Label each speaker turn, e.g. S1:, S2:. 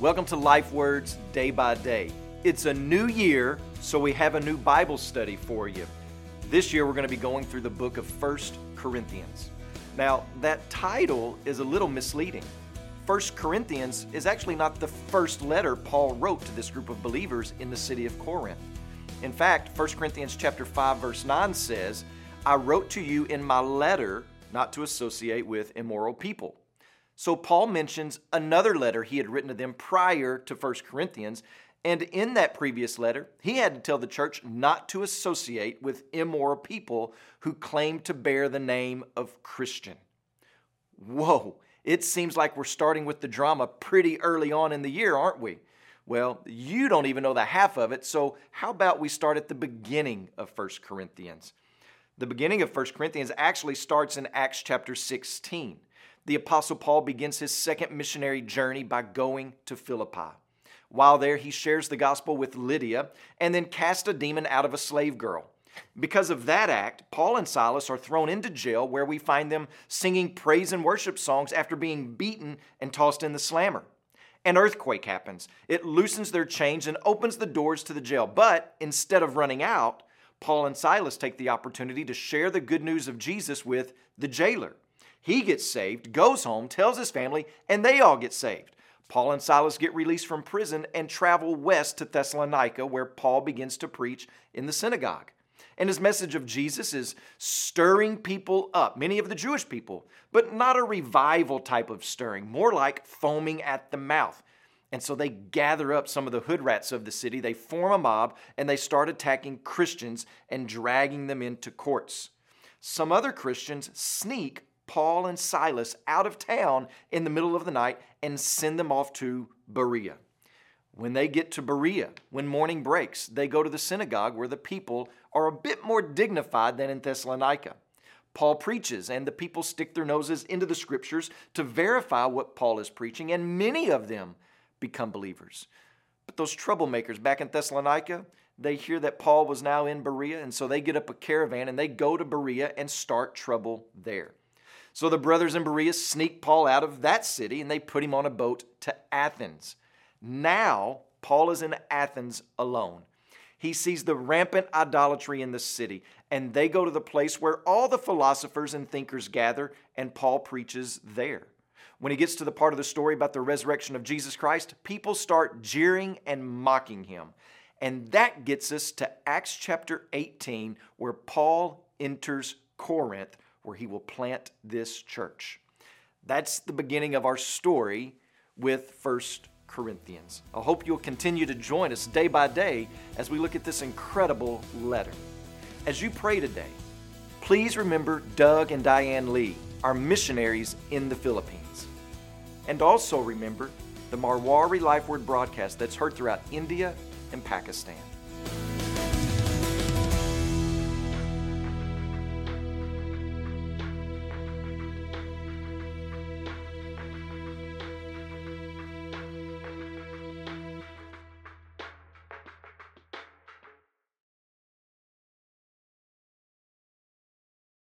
S1: Welcome to Life Words Day by Day. It's a new year, so we have a new Bible study for you. This year we're going to be going through the book of First Corinthians. Now, that title is a little misleading. First Corinthians is actually not the first letter Paul wrote to this group of believers in the city of Corinth. In fact, 1 Corinthians chapter 5 verse 9 says, "I wrote to you in my letter not to associate with immoral people." So Paul mentions another letter he had written to them prior to 1 Corinthians, and in that previous letter, he had to tell the church not to associate with immoral people who claim to bear the name of Christian. Whoa, it seems like we're starting with the drama pretty early on in the year, aren't we? Well, you don't even know the half of it, so how about we start at the beginning of 1 Corinthians? The beginning of 1 Corinthians actually starts in Acts chapter 16 the Apostle Paul begins his second missionary journey by going to Philippi. While there, he shares the gospel with Lydia and then casts a demon out of a slave girl. Because of that act, Paul and Silas are thrown into jail where we find them singing praise and worship songs after being beaten and tossed in the slammer. An earthquake happens. It loosens their chains and opens the doors to the jail. But instead of running out, Paul and Silas take the opportunity to share the good news of Jesus with the jailer. He gets saved, goes home, tells his family, and they all get saved. Paul and Silas get released from prison and travel west to Thessalonica, where Paul begins to preach in the synagogue. And his message of Jesus is stirring people up, many of the Jewish people, but not a revival type of stirring, more like foaming at the mouth. And so they gather up some of the hood rats of the city, they form a mob, and they start attacking Christians and dragging them into courts. Some other Christians sneak Paul and Silas out of town in the middle of the night and send them off to Berea. When they get to Berea, when morning breaks, they go to the synagogue where the people are a bit more dignified than in Thessalonica. Paul preaches, and the people stick their noses into the scriptures to verify what Paul is preaching, and many of them become believers. But those troublemakers back in Thessalonica, they hear that Paul was now in Berea, and so they get up a caravan and they go to Berea and start trouble there. So the brothers in Berea sneak Paul out of that city and they put him on a boat to Athens. Now, Paul is in Athens alone. He sees the rampant idolatry in the city, and they go to the place where all the philosophers and thinkers gather, and Paul preaches there. When he gets to the part of the story about the resurrection of Jesus Christ, people start jeering and mocking him. And that gets us to Acts chapter 18, where Paul enters Corinth where he will plant this church. That's the beginning of our story with First Corinthians. I hope you'll continue to join us day by day as we look at this incredible letter. As you pray today, please remember Doug and Diane Lee, our missionaries in the Philippines. And also remember the Marwari Life Word broadcast that's heard throughout India and Pakistan.